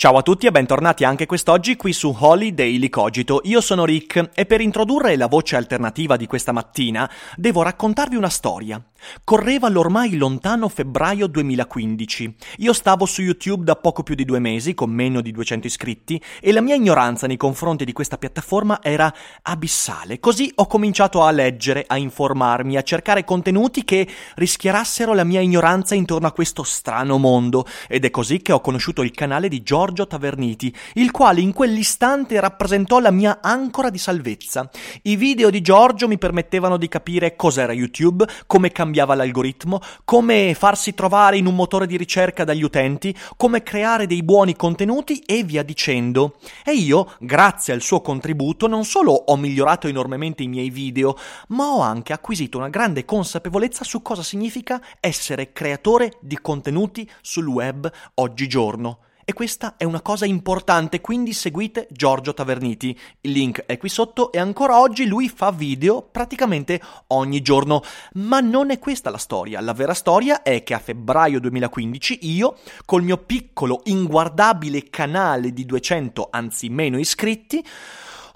Ciao a tutti e bentornati anche quest'oggi qui su Holy Daily Cogito. Io sono Rick e per introdurre la voce alternativa di questa mattina devo raccontarvi una storia. Correva l'ormai lontano febbraio 2015. Io stavo su YouTube da poco più di due mesi, con meno di 200 iscritti, e la mia ignoranza nei confronti di questa piattaforma era abissale. Così ho cominciato a leggere, a informarmi, a cercare contenuti che rischiarassero la mia ignoranza intorno a questo strano mondo. Ed è così che ho conosciuto il canale di Giorgio Taverniti, il quale in quell'istante rappresentò la mia ancora di salvezza. I video di Giorgio mi permettevano di capire cos'era YouTube, come cambiava l'algoritmo, come farsi trovare in un motore di ricerca dagli utenti, come creare dei buoni contenuti e via dicendo. E io, grazie al suo contributo, non solo ho migliorato enormemente i miei video, ma ho anche acquisito una grande consapevolezza su cosa significa essere creatore di contenuti sul web oggigiorno. E questa è una cosa importante, quindi seguite Giorgio Taverniti. Il link è qui sotto e ancora oggi lui fa video praticamente ogni giorno. Ma non è questa la storia. La vera storia è che a febbraio 2015 io, col mio piccolo, inguardabile canale di 200, anzi meno iscritti,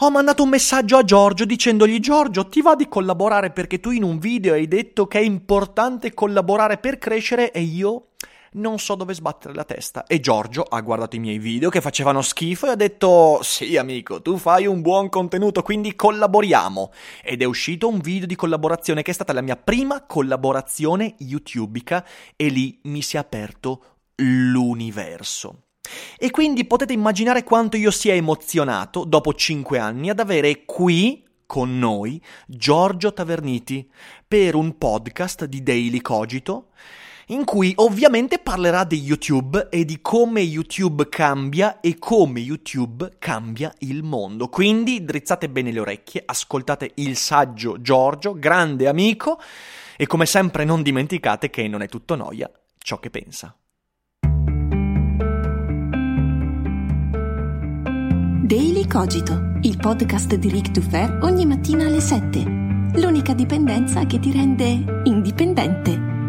ho mandato un messaggio a Giorgio dicendogli Giorgio ti va di collaborare perché tu in un video hai detto che è importante collaborare per crescere e io non so dove sbattere la testa. E Giorgio ha guardato i miei video che facevano schifo e ha detto: Sì, amico, tu fai un buon contenuto, quindi collaboriamo. Ed è uscito un video di collaborazione che è stata la mia prima collaborazione YouTubica e lì mi si è aperto l'universo. E quindi potete immaginare quanto io sia emozionato dopo 5 anni ad avere qui con noi Giorgio Taverniti per un podcast di Daily Cogito in cui ovviamente parlerà di YouTube e di come YouTube cambia e come YouTube cambia il mondo. Quindi drizzate bene le orecchie, ascoltate il saggio Giorgio, grande amico, e come sempre non dimenticate che non è tutto noia ciò che pensa. Daily Cogito, il podcast di Rick Dufer ogni mattina alle 7. L'unica dipendenza che ti rende indipendente.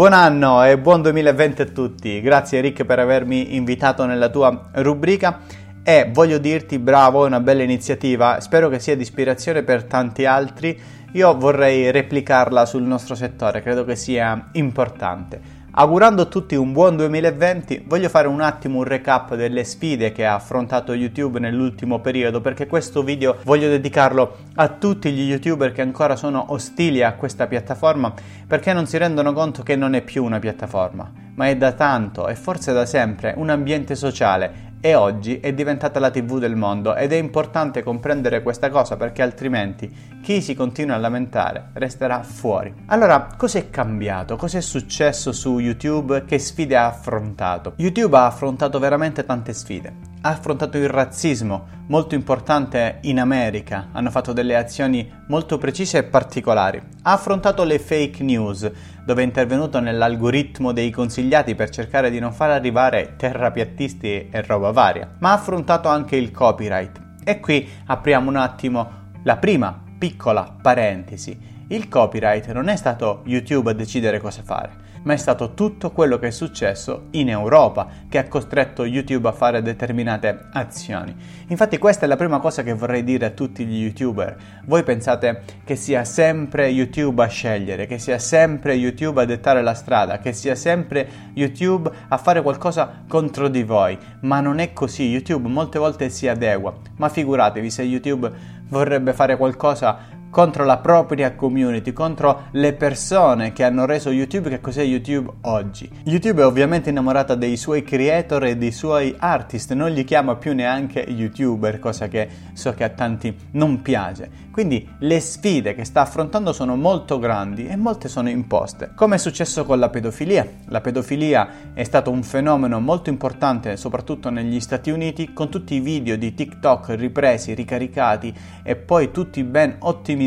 Buon anno e buon 2020 a tutti. Grazie Rick per avermi invitato nella tua rubrica e voglio dirti bravo, è una bella iniziativa, spero che sia di ispirazione per tanti altri. Io vorrei replicarla sul nostro settore, credo che sia importante. Augurando a tutti un buon 2020, voglio fare un attimo un recap delle sfide che ha affrontato YouTube nell'ultimo periodo, perché questo video voglio dedicarlo a tutti gli YouTuber che ancora sono ostili a questa piattaforma, perché non si rendono conto che non è più una piattaforma, ma è da tanto e forse da sempre un ambiente sociale e oggi è diventata la TV del mondo ed è importante comprendere questa cosa perché altrimenti chi si continua a lamentare resterà fuori. Allora, cos'è cambiato? Cos'è successo su YouTube? Che sfide ha affrontato? YouTube ha affrontato veramente tante sfide. Ha affrontato il razzismo, molto importante in America, hanno fatto delle azioni molto precise e particolari. Ha affrontato le fake news, dove è intervenuto nell'algoritmo dei consigliati per cercare di non far arrivare terrapiattisti e roba varia, ma ha affrontato anche il copyright. E qui apriamo un attimo la prima piccola parentesi. Il copyright non è stato YouTube a decidere cosa fare ma è stato tutto quello che è successo in Europa che ha costretto YouTube a fare determinate azioni. Infatti questa è la prima cosa che vorrei dire a tutti gli YouTuber. Voi pensate che sia sempre YouTube a scegliere, che sia sempre YouTube a dettare la strada, che sia sempre YouTube a fare qualcosa contro di voi, ma non è così. YouTube molte volte si adegua, ma figuratevi se YouTube vorrebbe fare qualcosa contro la propria community, contro le persone che hanno reso YouTube che cos'è YouTube oggi. YouTube è ovviamente innamorata dei suoi creator e dei suoi artist, non li chiama più neanche YouTuber, cosa che so che a tanti non piace. Quindi le sfide che sta affrontando sono molto grandi e molte sono imposte. Come è successo con la pedofilia? La pedofilia è stato un fenomeno molto importante soprattutto negli Stati Uniti con tutti i video di TikTok ripresi, ricaricati e poi tutti ben ottimizzati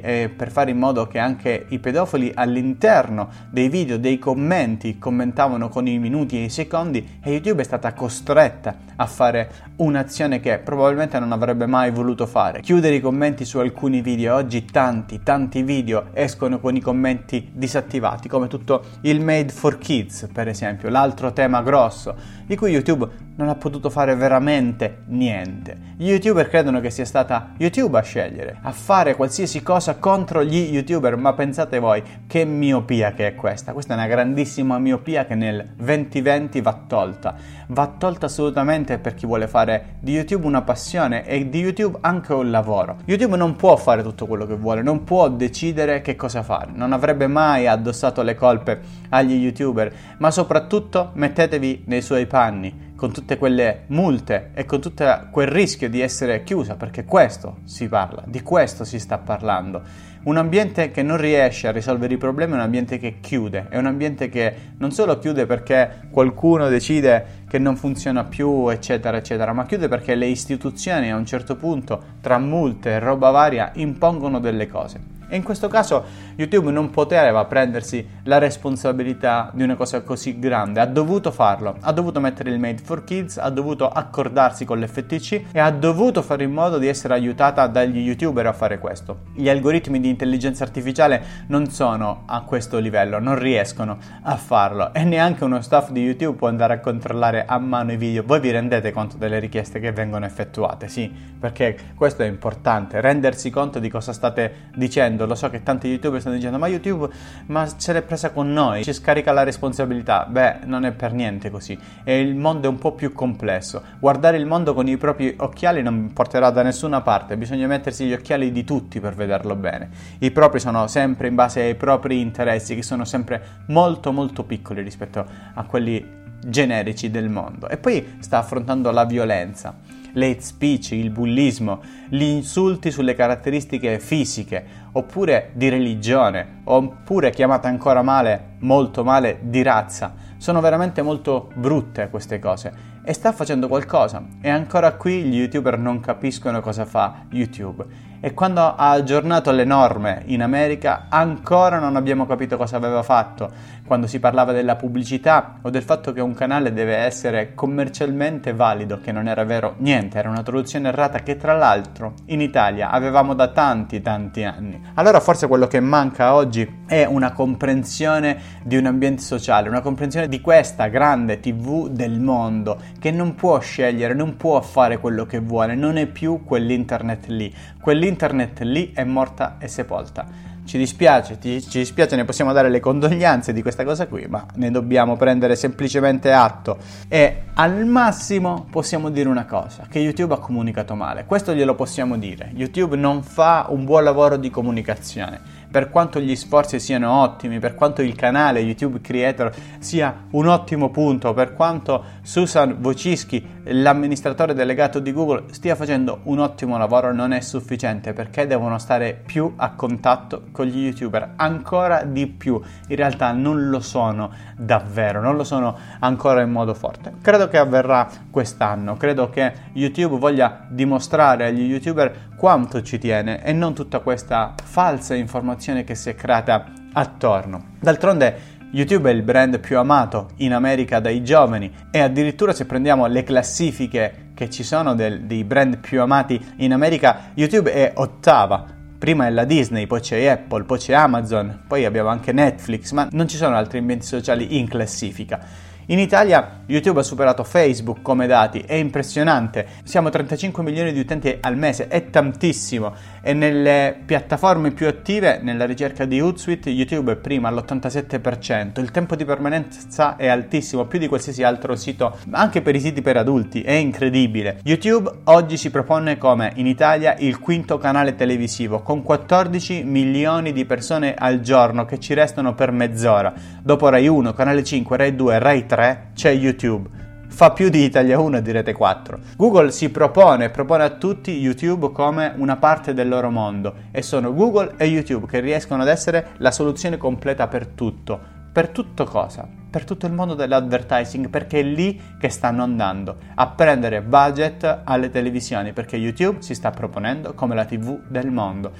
eh, per fare in modo che anche i pedofili all'interno dei video, dei commenti commentavano con i minuti e i secondi e YouTube è stata costretta a fare un'azione che probabilmente non avrebbe mai voluto fare. Chiudere i commenti su alcuni video, oggi tanti, tanti video escono con i commenti disattivati, come tutto il Made for Kids, per esempio, l'altro tema grosso, di cui YouTube non ha potuto fare veramente niente. Gli youtuber credono che sia stata YouTube a scegliere, a fare qualsiasi cosa contro gli youtuber, ma pensate voi che miopia che è questa? Questa è una grandissima miopia che nel 2020 va tolta. Va tolta assolutamente per chi vuole fare di YouTube una passione e di YouTube anche un lavoro. YouTube non può fare tutto quello che vuole, non può decidere che cosa fare, non avrebbe mai addossato le colpe agli youtuber, ma soprattutto mettetevi nei suoi panni con tutte quelle multe e con tutto quel rischio di essere chiusa, perché questo si parla, di questo si sta parlando. Un ambiente che non riesce a risolvere i problemi è un ambiente che chiude, è un ambiente che non solo chiude perché qualcuno decide che non funziona più, eccetera, eccetera, ma chiude perché le istituzioni a un certo punto, tra multe e roba varia, impongono delle cose. E in questo caso YouTube non poteva prendersi la responsabilità di una cosa così grande, ha dovuto farlo, ha dovuto mettere il Made for Kids, ha dovuto accordarsi con l'FTC e ha dovuto fare in modo di essere aiutata dagli YouTuber a fare questo. Gli algoritmi di intelligenza artificiale non sono a questo livello, non riescono a farlo e neanche uno staff di YouTube può andare a controllare a mano i video. Voi vi rendete conto delle richieste che vengono effettuate? Sì, perché questo è importante, rendersi conto di cosa state dicendo lo so che tanti youtuber stanno dicendo ma YouTube ma ce l'è presa con noi, ci scarica la responsabilità. Beh, non è per niente così. E il mondo è un po' più complesso. Guardare il mondo con i propri occhiali non porterà da nessuna parte, bisogna mettersi gli occhiali di tutti per vederlo bene. I propri sono sempre in base ai propri interessi che sono sempre molto molto piccoli rispetto a quelli generici del mondo. E poi sta affrontando la violenza l'hate speech, il bullismo, gli insulti sulle caratteristiche fisiche, oppure di religione, oppure chiamata ancora male, molto male, di razza. Sono veramente molto brutte queste cose. E sta facendo qualcosa. E ancora qui gli youtuber non capiscono cosa fa YouTube. E quando ha aggiornato le norme in America ancora non abbiamo capito cosa aveva fatto quando si parlava della pubblicità o del fatto che un canale deve essere commercialmente valido, che non era vero niente, era una traduzione errata che tra l'altro in Italia avevamo da tanti tanti anni. Allora forse quello che manca oggi è una comprensione di un ambiente sociale, una comprensione di questa grande TV del mondo che non può scegliere, non può fare quello che vuole, non è più quell'internet lì. Quell'internet lì è morta e sepolta. Ci dispiace, ti, ci dispiace, ne possiamo dare le condoglianze di questa cosa qui, ma ne dobbiamo prendere semplicemente atto. E al massimo possiamo dire una cosa, che YouTube ha comunicato male. Questo glielo possiamo dire. YouTube non fa un buon lavoro di comunicazione per quanto gli sforzi siano ottimi, per quanto il canale YouTube Creator sia un ottimo punto, per quanto Susan Wojcicki, l'amministratore delegato di Google, stia facendo un ottimo lavoro, non è sufficiente perché devono stare più a contatto con gli YouTuber, ancora di più. In realtà non lo sono davvero, non lo sono ancora in modo forte. Credo che avverrà quest'anno, credo che YouTube voglia dimostrare agli YouTuber quanto ci tiene e non tutta questa falsa informazione che si è creata attorno. D'altronde YouTube è il brand più amato in America dai giovani e addirittura se prendiamo le classifiche che ci sono del, dei brand più amati in America, YouTube è ottava Prima è la Disney, poi c'è Apple, poi c'è Amazon, poi abbiamo anche Netflix, ma non ci sono altri ambienti sociali in classifica. In Italia YouTube ha superato Facebook come dati, è impressionante, siamo 35 milioni di utenti al mese, è tantissimo. E nelle piattaforme più attive, nella ricerca di Hootsuite, YouTube è prima all'87%, il tempo di permanenza è altissimo, più di qualsiasi altro sito, anche per i siti per adulti, è incredibile. YouTube oggi si propone come in Italia il quinto canale televisivo, con 14 milioni di persone al giorno che ci restano per mezz'ora, dopo Rai 1, Canale 5, Rai 2, Rai 3, 3 c'è YouTube. Fa più di Italia 1 di Rete 4. Google si propone, propone a tutti YouTube come una parte del loro mondo e sono Google e YouTube che riescono ad essere la soluzione completa per tutto. Per tutto cosa? Per tutto il mondo dell'advertising perché è lì che stanno andando a prendere budget alle televisioni perché YouTube si sta proponendo come la TV del mondo.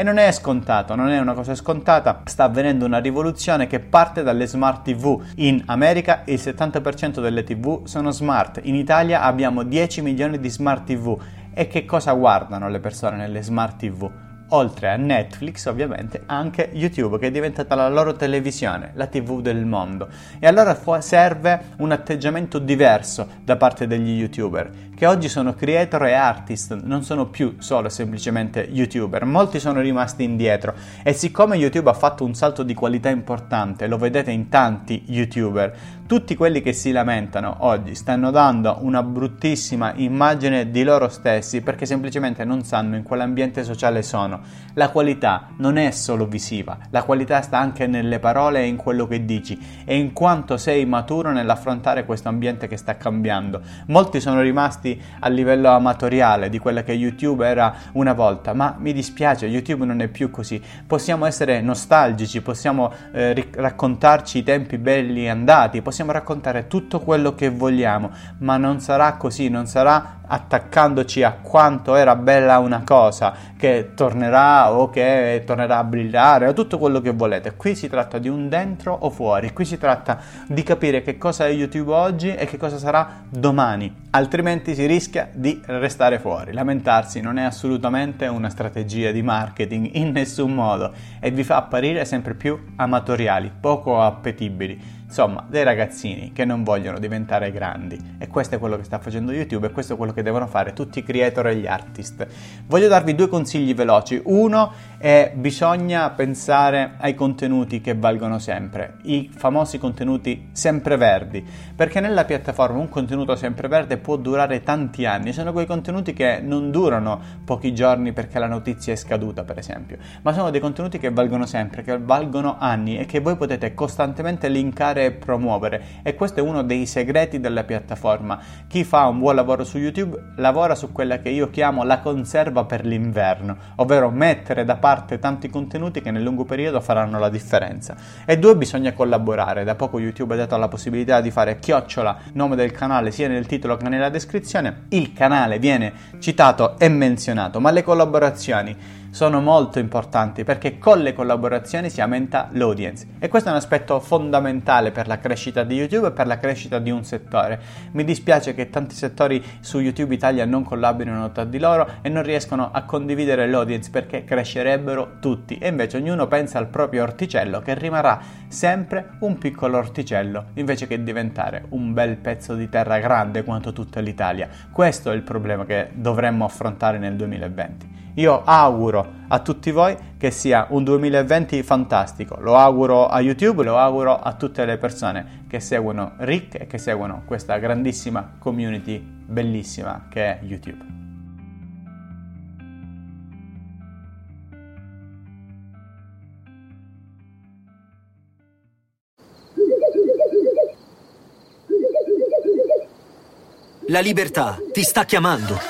E non è scontato, non è una cosa scontata, sta avvenendo una rivoluzione che parte dalle smart TV. In America il 70% delle TV sono smart, in Italia abbiamo 10 milioni di smart TV. E che cosa guardano le persone nelle smart TV? oltre a Netflix ovviamente anche YouTube che è diventata la loro televisione, la TV del mondo. E allora serve un atteggiamento diverso da parte degli YouTuber, che oggi sono creator e artist, non sono più solo semplicemente YouTuber. Molti sono rimasti indietro e siccome YouTube ha fatto un salto di qualità importante, lo vedete in tanti YouTuber, tutti quelli che si lamentano oggi stanno dando una bruttissima immagine di loro stessi perché semplicemente non sanno in quale ambiente sociale sono la qualità non è solo visiva, la qualità sta anche nelle parole e in quello che dici e in quanto sei maturo nell'affrontare questo ambiente che sta cambiando. Molti sono rimasti a livello amatoriale di quella che YouTube era una volta, ma mi dispiace, YouTube non è più così. Possiamo essere nostalgici, possiamo eh, ric- raccontarci i tempi belli andati, possiamo raccontare tutto quello che vogliamo, ma non sarà così, non sarà attaccandoci a quanto era bella una cosa che tornerà o che tornerà a brillare o tutto quello che volete. Qui si tratta di un dentro o fuori, qui si tratta di capire che cosa è YouTube oggi e che cosa sarà domani, altrimenti si rischia di restare fuori. Lamentarsi non è assolutamente una strategia di marketing in nessun modo e vi fa apparire sempre più amatoriali, poco appetibili. Insomma, dei ragazzini che non vogliono diventare grandi. E questo è quello che sta facendo YouTube e questo è quello che devono fare tutti i creator e gli artist. Voglio darvi due consigli veloci. Uno è bisogna pensare ai contenuti che valgono sempre, i famosi contenuti sempreverdi, perché nella piattaforma un contenuto sempreverde può durare tanti anni. Sono quei contenuti che non durano pochi giorni perché la notizia è scaduta, per esempio, ma sono dei contenuti che valgono sempre, che valgono anni e che voi potete costantemente linkare e promuovere e questo è uno dei segreti della piattaforma. Chi fa un buon lavoro su YouTube lavora su quella che io chiamo la conserva per l'inverno, ovvero mettere da parte tanti contenuti che nel lungo periodo faranno la differenza. E due, bisogna collaborare. Da poco YouTube ha dato la possibilità di fare chiocciola, nome del canale sia nel titolo che nella descrizione. Il canale viene citato e menzionato, ma le collaborazioni sono molto importanti perché con le collaborazioni si aumenta l'audience e questo è un aspetto fondamentale per la crescita di YouTube e per la crescita di un settore. Mi dispiace che tanti settori su YouTube Italia non collaborino tra di loro e non riescono a condividere l'audience perché crescerebbero tutti e invece ognuno pensa al proprio orticello che rimarrà sempre un piccolo orticello invece che diventare un bel pezzo di terra grande quanto tutta l'Italia. Questo è il problema che dovremmo affrontare nel 2020. Io auguro a tutti voi che sia un 2020 fantastico. Lo auguro a YouTube, lo auguro a tutte le persone che seguono Rick e che seguono questa grandissima community bellissima che è YouTube. La libertà ti sta chiamando